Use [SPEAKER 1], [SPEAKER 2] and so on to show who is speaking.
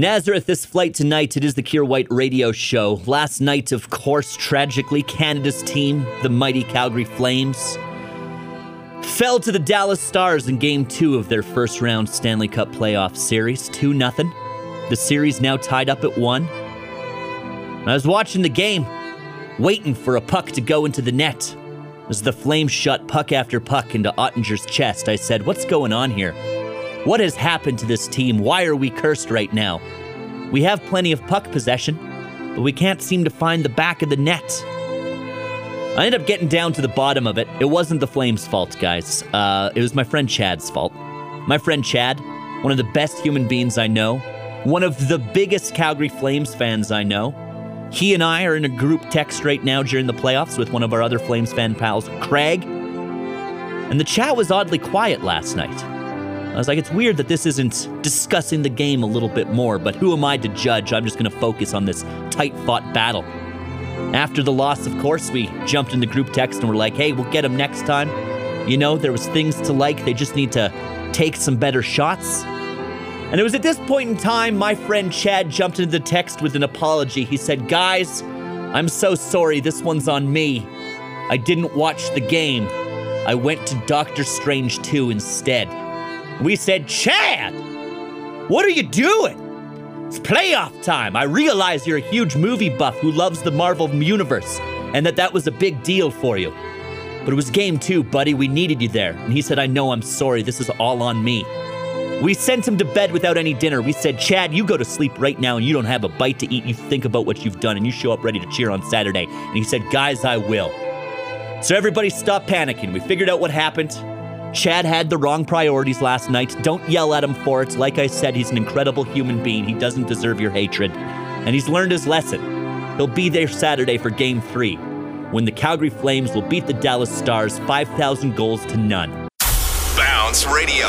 [SPEAKER 1] Nazareth, this flight tonight, it is the Kier White radio show. Last night, of course, tragically, Canada's team, the mighty Calgary Flames, fell to the Dallas Stars in game two of their first round Stanley Cup playoff series, 2 0. The series now tied up at one. I was watching the game, waiting for a puck to go into the net. As the Flames shot puck after puck into Oettinger's chest, I said, What's going on here? What has happened to this team? Why are we cursed right now? We have plenty of puck possession, but we can't seem to find the back of the net. I ended up getting down to the bottom of it. It wasn't the Flames' fault, guys. Uh, it was my friend Chad's fault. My friend Chad, one of the best human beings I know, one of the biggest Calgary Flames fans I know. He and I are in a group text right now during the playoffs with one of our other Flames fan pals, Craig. And the chat was oddly quiet last night. I was like, it's weird that this isn't discussing the game a little bit more, but who am I to judge? I'm just going to focus on this tight fought battle. After the loss, of course, we jumped in the group text and we're like, hey, we'll get them next time. You know, there was things to like. They just need to take some better shots. And it was at this point in time my friend Chad jumped into the text with an apology. He said, Guys, I'm so sorry. This one's on me. I didn't watch the game. I went to Doctor Strange 2 instead. We said, Chad, what are you doing? It's playoff time. I realize you're a huge movie buff who loves the Marvel Universe and that that was a big deal for you. But it was game two, buddy. We needed you there. And he said, I know, I'm sorry. This is all on me. We sent him to bed without any dinner. We said, Chad, you go to sleep right now and you don't have a bite to eat. You think about what you've done and you show up ready to cheer on Saturday. And he said, Guys, I will. So everybody stop panicking. We figured out what happened. Chad had the wrong priorities last night. Don't yell at him for it. Like I said, he's an incredible human being. He doesn't deserve your hatred. And he's learned his lesson. He'll be there Saturday for game three, when the Calgary Flames will beat the Dallas Stars 5,000 goals to none.
[SPEAKER 2] Bounce Radio.